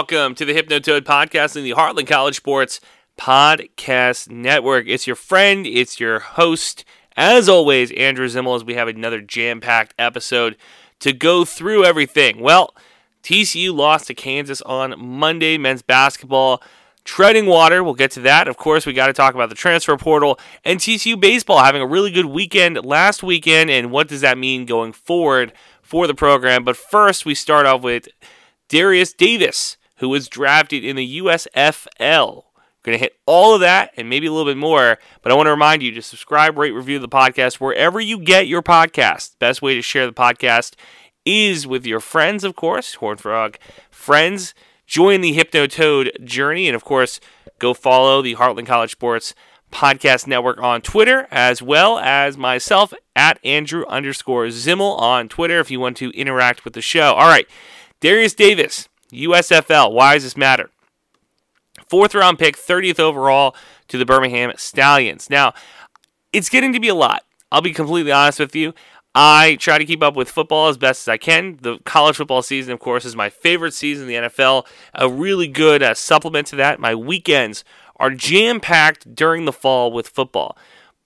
Welcome to the Hypnotoad Podcast and the Heartland College Sports Podcast Network. It's your friend, it's your host, as always, Andrew Zimmel, as we have another jam packed episode to go through everything. Well, TCU lost to Kansas on Monday, men's basketball. Treading water, we'll get to that. Of course, we got to talk about the transfer portal and TCU baseball having a really good weekend last weekend, and what does that mean going forward for the program. But first, we start off with Darius Davis who was drafted in the USFL. Going to hit all of that and maybe a little bit more, but I want to remind you to subscribe, rate, review the podcast wherever you get your podcast. Best way to share the podcast is with your friends, of course, Horn Frog friends. Join the Hypnotoad journey, and of course, go follow the Heartland College Sports Podcast Network on Twitter, as well as myself at Andrew underscore Zimmel on Twitter if you want to interact with the show. All right, Darius Davis USFL. Why does this matter? Fourth round pick, 30th overall to the Birmingham Stallions. Now, it's getting to be a lot. I'll be completely honest with you. I try to keep up with football as best as I can. The college football season, of course, is my favorite season the NFL. A really good uh, supplement to that. My weekends are jam packed during the fall with football.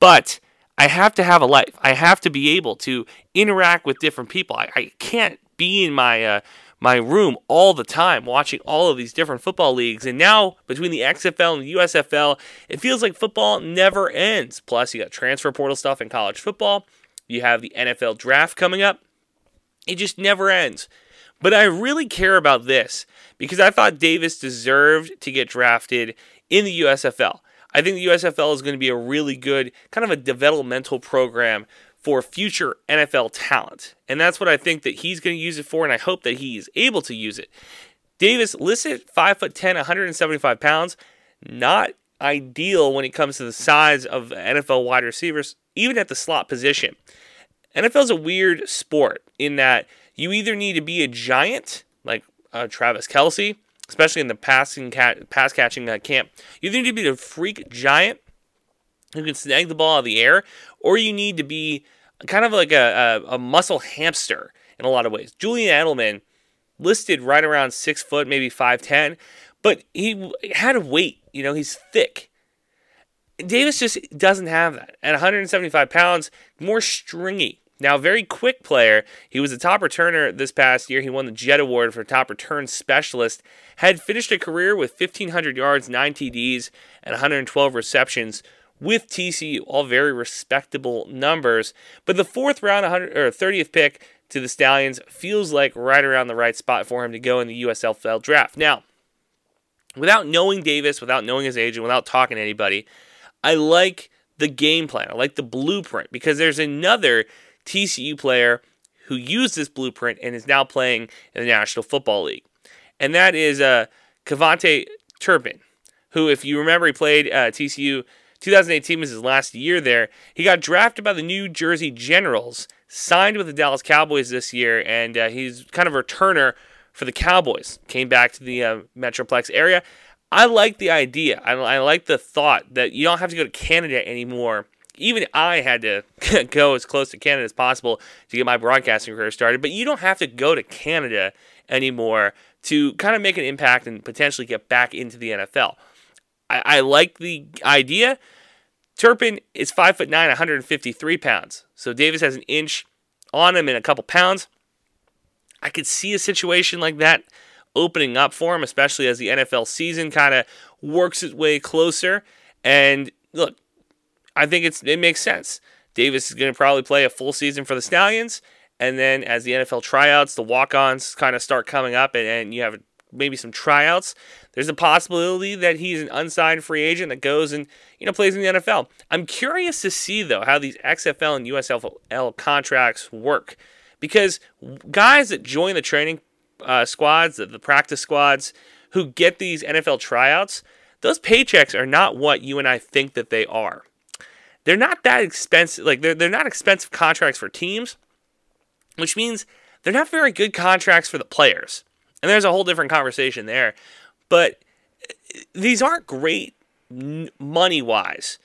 But I have to have a life. I have to be able to interact with different people. I, I can't be in my uh, my room all the time watching all of these different football leagues. And now, between the XFL and the USFL, it feels like football never ends. Plus, you got transfer portal stuff in college football, you have the NFL draft coming up. It just never ends. But I really care about this because I thought Davis deserved to get drafted in the USFL. I think the USFL is going to be a really good kind of a developmental program for future NFL talent. And that's what I think that he's going to use it for, and I hope that he is able to use it. Davis listed 5'10, 175 pounds. Not ideal when it comes to the size of NFL wide receivers, even at the slot position. NFL is a weird sport in that you either need to be a giant, like uh, Travis Kelce, especially in the passing pass catching uh, camp. You either need to be a freak giant who can snag the ball out of the air, or you need to be kind of like a, a, a muscle hamster in a lot of ways. Julian Edelman listed right around six foot, maybe 5'10, but he had a weight. You know, he's thick. Davis just doesn't have that. At 175 pounds, more stringy. Now, very quick player. He was a top returner this past year. He won the Jet Award for top return specialist. Had finished a career with 1,500 yards, 9 TDs, and 112 receptions with TCU, all very respectable numbers. But the fourth round, 100 or 30th pick to the Stallions feels like right around the right spot for him to go in the USFL draft. Now, without knowing Davis, without knowing his agent, without talking to anybody, I like the game plan. I like the blueprint because there's another TCU player who used this blueprint and is now playing in the National Football League. And that is uh, KaVontae Turpin, who, if you remember, he played uh, TCU 2018 was his last year there. He got drafted by the New Jersey Generals, signed with the Dallas Cowboys this year, and uh, he's kind of a returner for the Cowboys. Came back to the uh, Metroplex area. I like the idea. I, I like the thought that you don't have to go to Canada anymore. Even I had to go as close to Canada as possible to get my broadcasting career started, but you don't have to go to Canada anymore to kind of make an impact and potentially get back into the NFL. I, I like the idea. Turpin is five foot nine, 153 pounds. So Davis has an inch on him and a couple pounds. I could see a situation like that opening up for him, especially as the NFL season kind of works its way closer. And look, I think it's it makes sense. Davis is going to probably play a full season for the Stallions, and then as the NFL tryouts, the walk-ons kind of start coming up, and, and you have maybe some tryouts. There's a possibility that he's an unsigned free agent that goes and you know plays in the NFL. I'm curious to see though how these XFL and USFL contracts work because guys that join the training uh, squads, the, the practice squads, who get these NFL tryouts, those paychecks are not what you and I think that they are. They're not that expensive. Like they're they're not expensive contracts for teams, which means they're not very good contracts for the players. And there's a whole different conversation there. But uh, these aren't great money wise.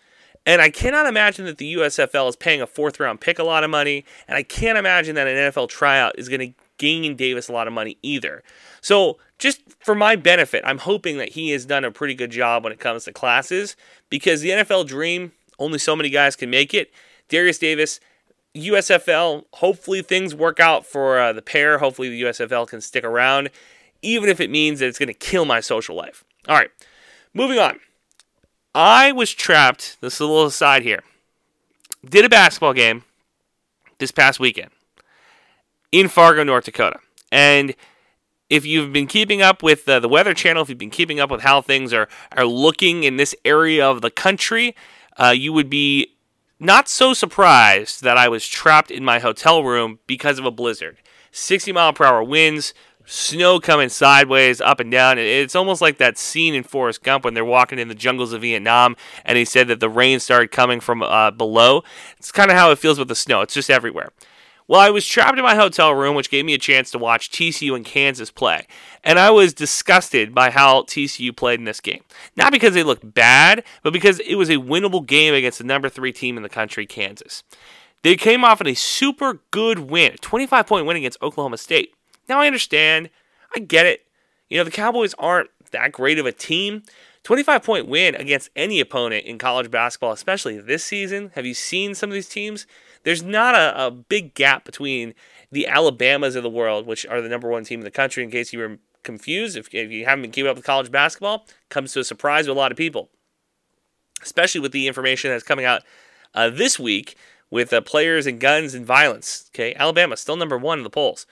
And I cannot imagine that the USFL is paying a fourth round pick a lot of money. And I can't imagine that an NFL tryout is going to gain Davis a lot of money either. So, just for my benefit, I'm hoping that he has done a pretty good job when it comes to classes because the NFL dream, only so many guys can make it. Darius Davis, USFL, hopefully things work out for uh, the pair. Hopefully the USFL can stick around, even if it means that it's going to kill my social life. All right, moving on. I was trapped, this is a little aside here, did a basketball game this past weekend in Fargo, North Dakota. And if you've been keeping up with uh, the Weather Channel, if you've been keeping up with how things are, are looking in this area of the country, uh, you would be not so surprised that I was trapped in my hotel room because of a blizzard. 60 mile per hour winds, snow coming sideways, up and down. It's almost like that scene in Forrest Gump when they're walking in the jungles of Vietnam and he said that the rain started coming from uh, below. It's kind of how it feels with the snow, it's just everywhere. Well, I was trapped in my hotel room, which gave me a chance to watch TCU and Kansas play. And I was disgusted by how TCU played in this game. Not because they looked bad, but because it was a winnable game against the number three team in the country, Kansas. They came off in a super good win, 25 point win against Oklahoma State. Now I understand. I get it. You know, the Cowboys aren't that great of a team. 25 point win against any opponent in college basketball, especially this season. Have you seen some of these teams? There's not a, a big gap between the Alabamas of the world, which are the number one team in the country, in case you were confused, if, if you haven't been keeping up with college basketball, comes to a surprise to a lot of people, especially with the information that's coming out uh, this week with uh, players and guns and violence. Okay, Alabama still number one in the polls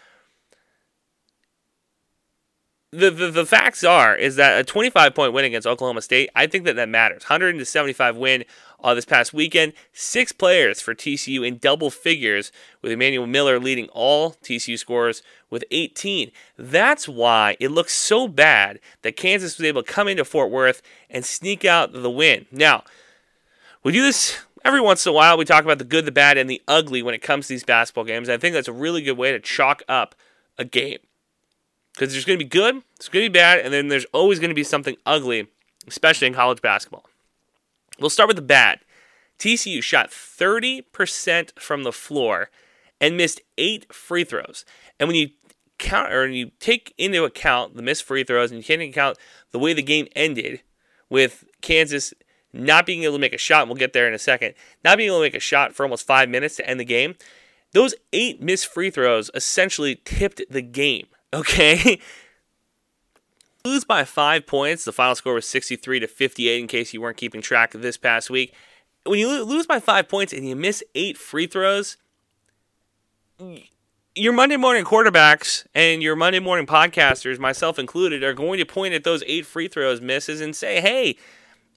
the, the, the facts are is that a 25 point win against Oklahoma State, I think that that matters. 175 win uh, this past weekend. Six players for TCU in double figures, with Emmanuel Miller leading all TCU scores with 18. That's why it looks so bad that Kansas was able to come into Fort Worth and sneak out the win. Now, we do this every once in a while. We talk about the good, the bad, and the ugly when it comes to these basketball games. I think that's a really good way to chalk up a game because there's going to be good, there's going to be bad, and then there's always going to be something ugly, especially in college basketball. We'll start with the bad. TCU shot 30% from the floor and missed eight free throws. And when you count or when you take into account the missed free throws and you take into account the way the game ended with Kansas not being able to make a shot, and we'll get there in a second, not being able to make a shot for almost five minutes to end the game, those eight missed free throws essentially tipped the game. Okay. Lose by five points. The final score was 63 to 58, in case you weren't keeping track of this past week. When you lose by five points and you miss eight free throws, your Monday morning quarterbacks and your Monday morning podcasters, myself included, are going to point at those eight free throws misses and say, hey,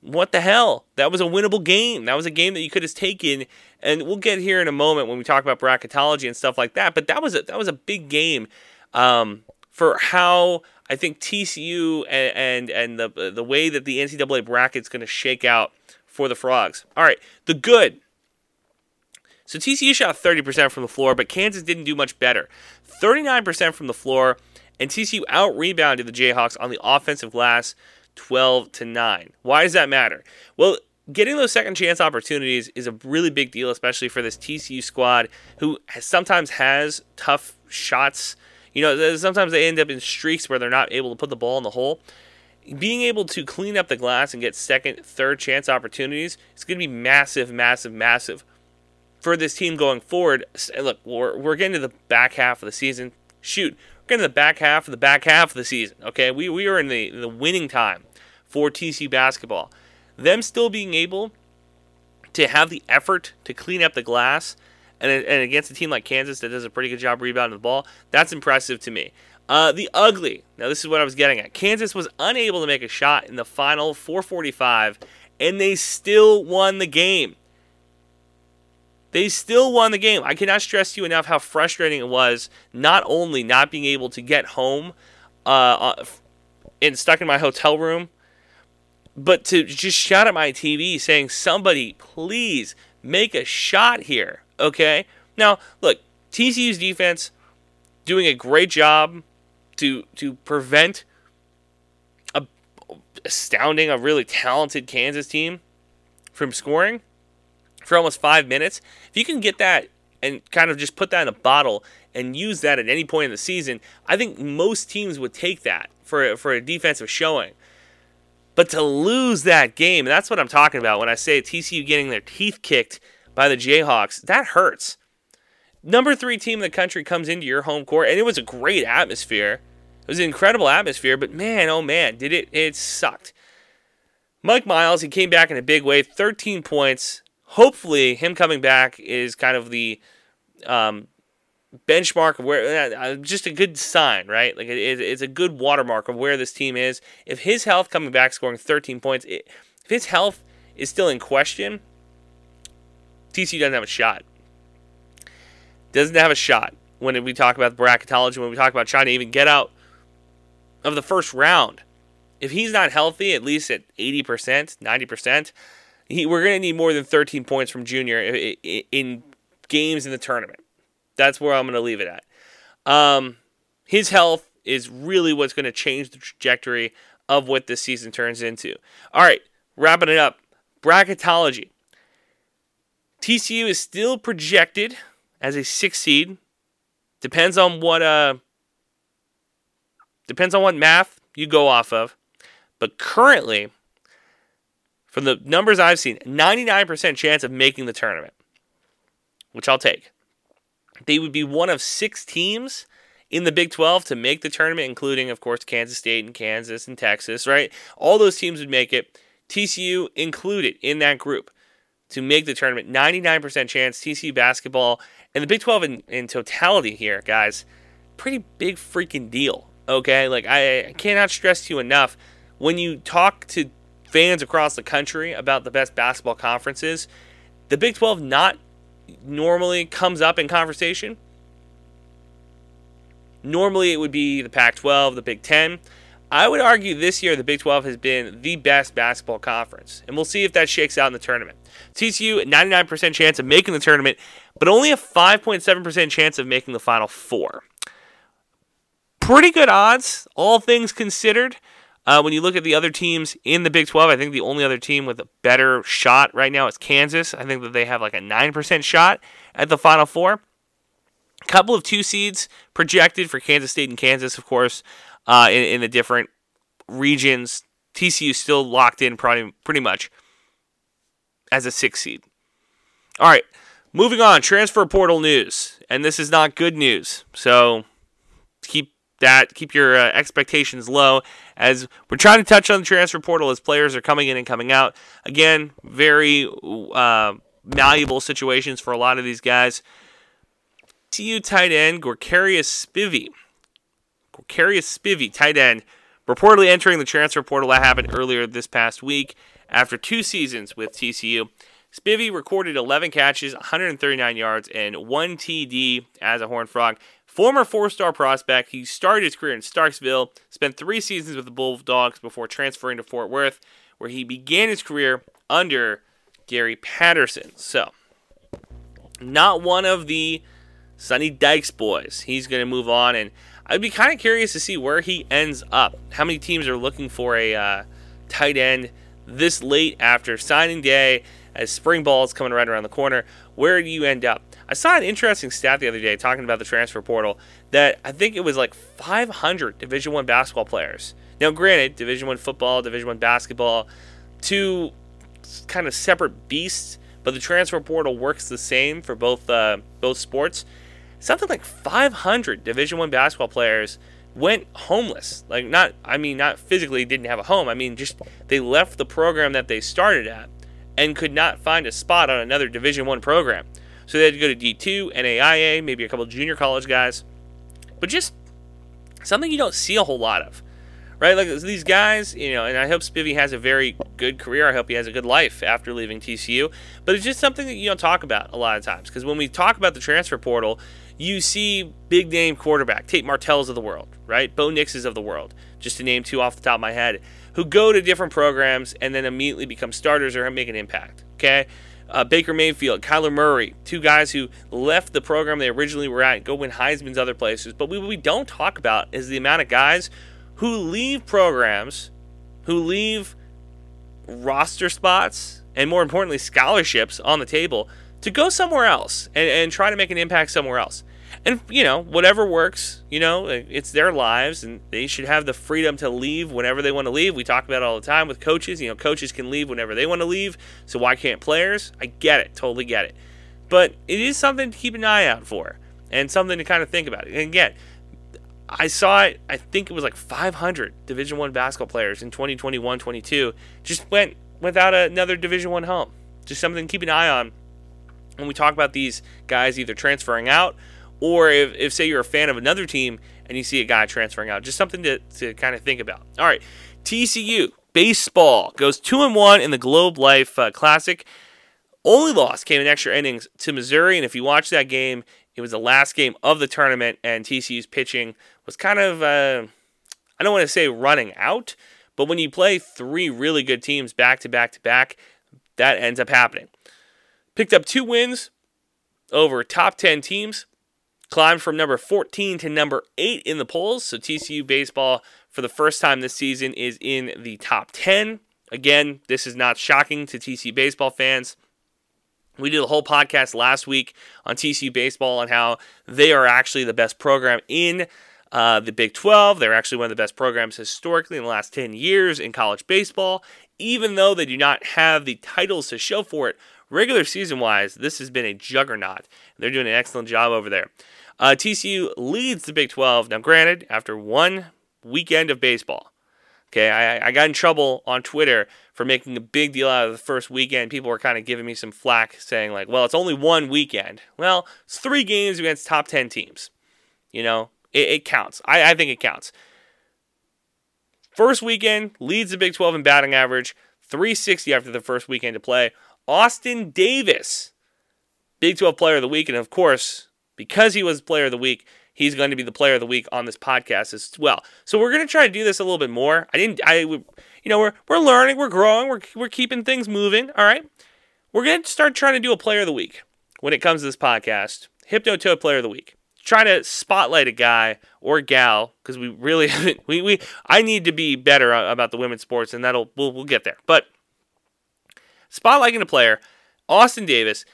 what the hell? That was a winnable game. That was a game that you could have taken. And we'll get here in a moment when we talk about bracketology and stuff like that. But that was a, that was a big game um, for how I think TCU and and, and the the way that the NCAA bracket is going to shake out for the Frogs. All right, the good. So TCU shot 30% from the floor, but Kansas didn't do much better. 39% from the floor, and TCU out rebounded the Jayhawks on the offensive glass 12 to 9. Why does that matter? Well, getting those second chance opportunities is a really big deal, especially for this TCU squad who sometimes has tough shots you know, sometimes they end up in streaks where they're not able to put the ball in the hole. Being able to clean up the glass and get second, third chance opportunities is going to be massive, massive, massive for this team going forward. Look, we're, we're getting to the back half of the season. Shoot, we're getting to the back half of the back half of the season. Okay, we, we are in the, the winning time for TC basketball. Them still being able to have the effort to clean up the glass and, and against a team like Kansas that does a pretty good job rebounding the ball, that's impressive to me. Uh, the ugly. Now, this is what I was getting at. Kansas was unable to make a shot in the final 445, and they still won the game. They still won the game. I cannot stress to you enough how frustrating it was, not only not being able to get home uh, uh and stuck in my hotel room, but to just shout at my TV saying, somebody, please make a shot here. Okay? Now, look, TCU's defense doing a great job to to prevent a astounding, a really talented Kansas team from scoring for almost five minutes. If you can get that and kind of just put that in a bottle and use that at any point in the season, I think most teams would take that for for a defensive showing. But to lose that game, that's what I'm talking about when I say TCU getting their teeth kicked by the Jayhawks. That hurts. Number three team in the country comes into your home court, and it was a great atmosphere. It was an incredible atmosphere, but man, oh man, did it it sucked. Mike Miles, he came back in a big way, 13 points. Hopefully, him coming back is kind of the um, benchmark of where, uh, just a good sign, right? Like it, it's a good watermark of where this team is. If his health coming back, scoring 13 points, it, if his health is still in question, TCU doesn't have a shot. Doesn't have a shot when we talk about bracketology, when we talk about trying to even get out of the first round. If he's not healthy, at least at 80%, 90%, he, we're going to need more than 13 points from Junior in games in the tournament. That's where I'm going to leave it at. Um, his health is really what's going to change the trajectory of what this season turns into. All right, wrapping it up. Bracketology. TCU is still projected as a six seed. Depends on what uh depends on what math you go off of. But currently, from the numbers I've seen, 99% chance of making the tournament, which I'll take. They would be one of six teams in the Big 12 to make the tournament, including, of course, Kansas State and Kansas and Texas, right? All those teams would make it. TCU included in that group to make the tournament. 99% chance TCU basketball and the Big 12 in, in totality here, guys. Pretty big freaking deal. Okay, like I, I cannot stress to you enough when you talk to fans across the country about the best basketball conferences, the Big 12 not normally comes up in conversation. Normally, it would be the Pac 12, the Big 10. I would argue this year the Big 12 has been the best basketball conference, and we'll see if that shakes out in the tournament. TCU, 99% chance of making the tournament, but only a 5.7% chance of making the Final Four. Pretty good odds, all things considered. Uh, when you look at the other teams in the Big 12, I think the only other team with a better shot right now is Kansas. I think that they have like a 9% shot at the Final Four. A couple of two seeds projected for Kansas State and Kansas, of course, uh, in, in the different regions. TCU still locked in pretty, pretty much as a six seed. All right, moving on. Transfer portal news, and this is not good news. So keep that keep your uh, expectations low as we're trying to touch on the transfer portal as players are coming in and coming out. Again, very uh, malleable situations for a lot of these guys. TU tight end Geor'Quarius Spivey. Geor'Quarius Spivey, tight end, reportedly entering the transfer portal. That happened earlier this past week after two seasons with TCU. Spivey recorded 11 catches, 139 yards, and one TD as a Horned Frog. Former four star prospect, he started his career in Starksville, spent three seasons with the Bulldogs before transferring to Fort Worth, where he began his career under Gary Patterson. So, not one of the Sonny Dykes boys. He's going to move on, and I'd be kind of curious to see where he ends up. How many teams are looking for a uh, tight end this late after signing day, as spring ball is coming right around the corner? Where do you end up? I saw an interesting stat the other day talking about the transfer portal that I think it was like 500 Division One basketball players. Now, granted, Division One football, Division One basketball, two kind of separate beasts, but the transfer portal works the same for both uh, both sports. Something like 500 Division One basketball players went homeless. Like not, I mean, not physically didn't have a home. I mean, just they left the program that they started at and could not find a spot on another Division One program. So they had to go to D2, NAIA, maybe a couple junior college guys. But just something you don't see a whole lot of. Right? Like these guys, you know, and I hope Spivey has a very good career. I hope he has a good life after leaving TCU. But it's just something that you don't talk about a lot of times. Because when we talk about the transfer portal, you see big name quarterback, Tate Martells of the world, right? Bo Nixes of the world, just to name two off the top of my head, who go to different programs and then immediately become starters or make an impact. Okay? uh, Baker Mayfield, Kyler Murray, two guys who left the program they originally were at, go win Heisman's other places. But what we don't talk about is the amount of guys who leave programs, who leave roster spots, and more importantly, scholarships on the table to go somewhere else and, and try to make an impact somewhere else. And you know whatever works you know it's their lives and they should have the freedom to leave whenever they want to leave. We talk about it all the time with coaches you know coaches can leave whenever they want to leave so why can't players? I get it totally get it. But it is something to keep an eye out for and something to kind of think about. And again i saw it i think it was like 500 division one basketball players in 2021 22 just went without another division one home. Just something to keep an eye on. When we talk about these guys either transferring out or if, if say you're a fan of another team and you see a guy transferring out, just something to, to kind of think about. All right, TCU baseball goes two and one in the Globe Life uh, Classic. Only loss came in extra innings to Missouri, and if you watch that game, it was the last game of the tournament, and TCU's pitching was kind of uh, I don't want to say running out, but when you play three really good teams back to back to back, that ends up happening. Picked up two wins over top 10 teams climbed from number 14 to number 8 in the polls. So TCU baseball for the first time this season is in the top 10. Again, this is not shocking to TCU baseball fans. We did a whole podcast last week on TCU baseball and how they are actually the best program in uh, the Big 12. They're actually one of the best programs historically in the last 10 years in college baseball. Even though they do not have the titles to show for it, regular season wise, this has been a juggernaut. They're doing an excellent job over there. Uh, TCU leads the Big 12. Now, granted, after one weekend of baseball. Okay, I, I got in trouble on Twitter for making a big deal out of the first weekend. People were kind of giving me some flack, saying like, "Well, it's only one weekend." Well, it's three games against top ten teams. You know, it, it counts. I, I think it counts. First weekend leads the Big 12 in batting average, 360 after the first weekend to play. Austin Davis, Big 12 Player of the Week, and of course, because he was player of the week, he's going to be the player of the week on this podcast as well. So we're going to try to do this a little bit more. I didn't, I, you know, we're we're learning, we're growing, we're we're keeping things moving. All right, we're going to start trying to do a player of the week when it comes to this podcast. Hypnotoad player of the week. Try to spotlight a guy or gal because we really we we I need to be better about the women's sports and that'll we'll, we'll get there. But spotlighting a player, Austin Davis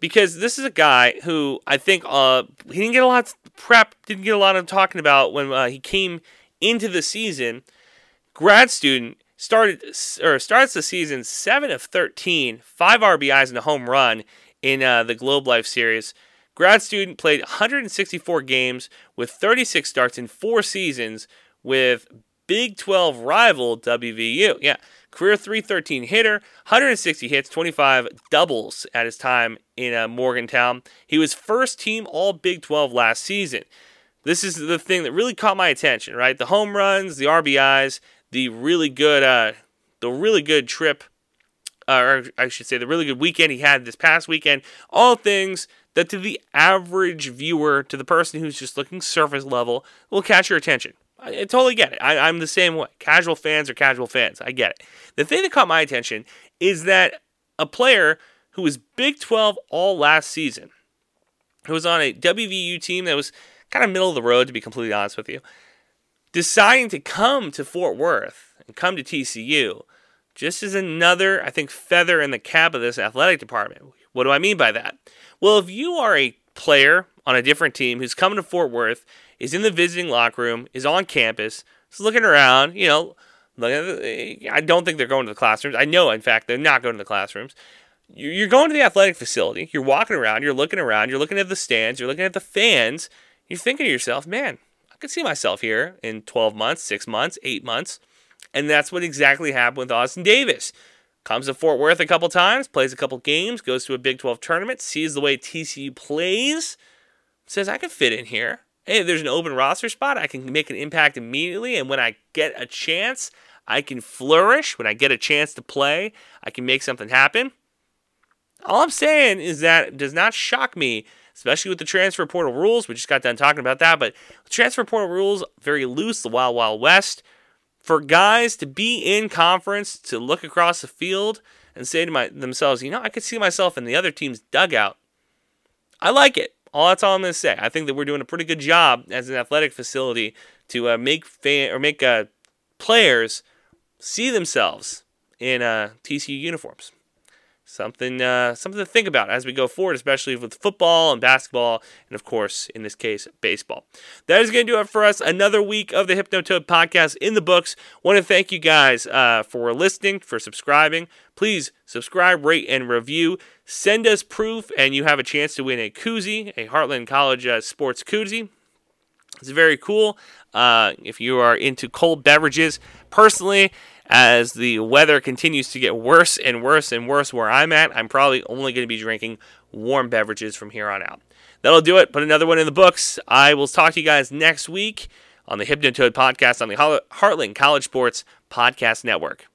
because this is a guy who I think uh, he didn't get a lot of prep, didn't get a lot of talking about when uh, he came into the season. Grad student started or starts the season seven of 13, five RBIs and a home run in uh, the Globe Life Series. Grad student played 164 games with 36 starts in four seasons with Big 12 rival WVU. Yeah, career 313 hitter, 160 hits, 25 doubles at his time in uh, Morgantown. He was first team All Big 12 last season. This is the thing that really caught my attention, right? The home runs, the RBIs, the really good, uh, the really good trip, uh, or I should say, the really good weekend he had this past weekend. All things that to the average viewer, to the person who's just looking surface level, will catch your attention. I, I totally get it. I, I'm the same way. Casual fans are casual fans. I get it. The thing that caught my attention is that a player who was Big 12 all last season, who was on a WVU team that was kind of middle of the road, to be completely honest with you, deciding to come to Fort Worth and come to TCU just as another, I think, feather in the cap of this athletic department. What do I mean by that? Well, if you are a player on a different team who's coming to Fort Worth is in the visiting locker room, is on campus, is looking around, you know, I don't think they're going to the classrooms. I know, in fact, they're not going to the classrooms. You're going to the athletic facility. You're walking around. You're looking around. You're looking at the stands. You're looking at the fans. You're thinking to yourself, man, I could see myself here in 12 months, six months, eight months. And that's what exactly happened with Austin Davis. Comes to Fort Worth a couple times, plays a couple games, goes to a Big 12 tournament, sees the way TCU plays, says, I can fit in here hey, there's an open roster spot, I can make an impact immediately. And when I get a chance, I can flourish. When I get a chance to play, I can make something happen. All I'm saying is that it does not shock me, especially with the transfer portal rules. We just got done talking about that, but transfer portal rules very loose, the wild wild west. For guys to be in conference, to look across the field and say to my, themselves, you know, I could see myself in the other team's dugout. I like it. All that's all I'm to say. I think that we're doing a pretty good job as an athletic facility to uh, make fan or make uh, players see themselves in uh, TCU uniforms. Something uh, something to think about as we go forward, especially with football and basketball, and of course, in this case, baseball. That is going to do it for us. Another week of the Hypnotoad podcast in the books. Want to thank you guys uh, for listening, for subscribing. Please subscribe, rate, and review. Send us proof, and you have a chance to win a koozie, a Heartland College uh, sports koozie. It's very cool. Uh, if you are into cold beverages, personally, as the weather continues to get worse and worse and worse where I'm at, I'm probably only going to be drinking warm beverages from here on out. That'll do it. Put another one in the books. I will talk to you guys next week on the Hypnotoad podcast on the Heartland College Sports Podcast Network.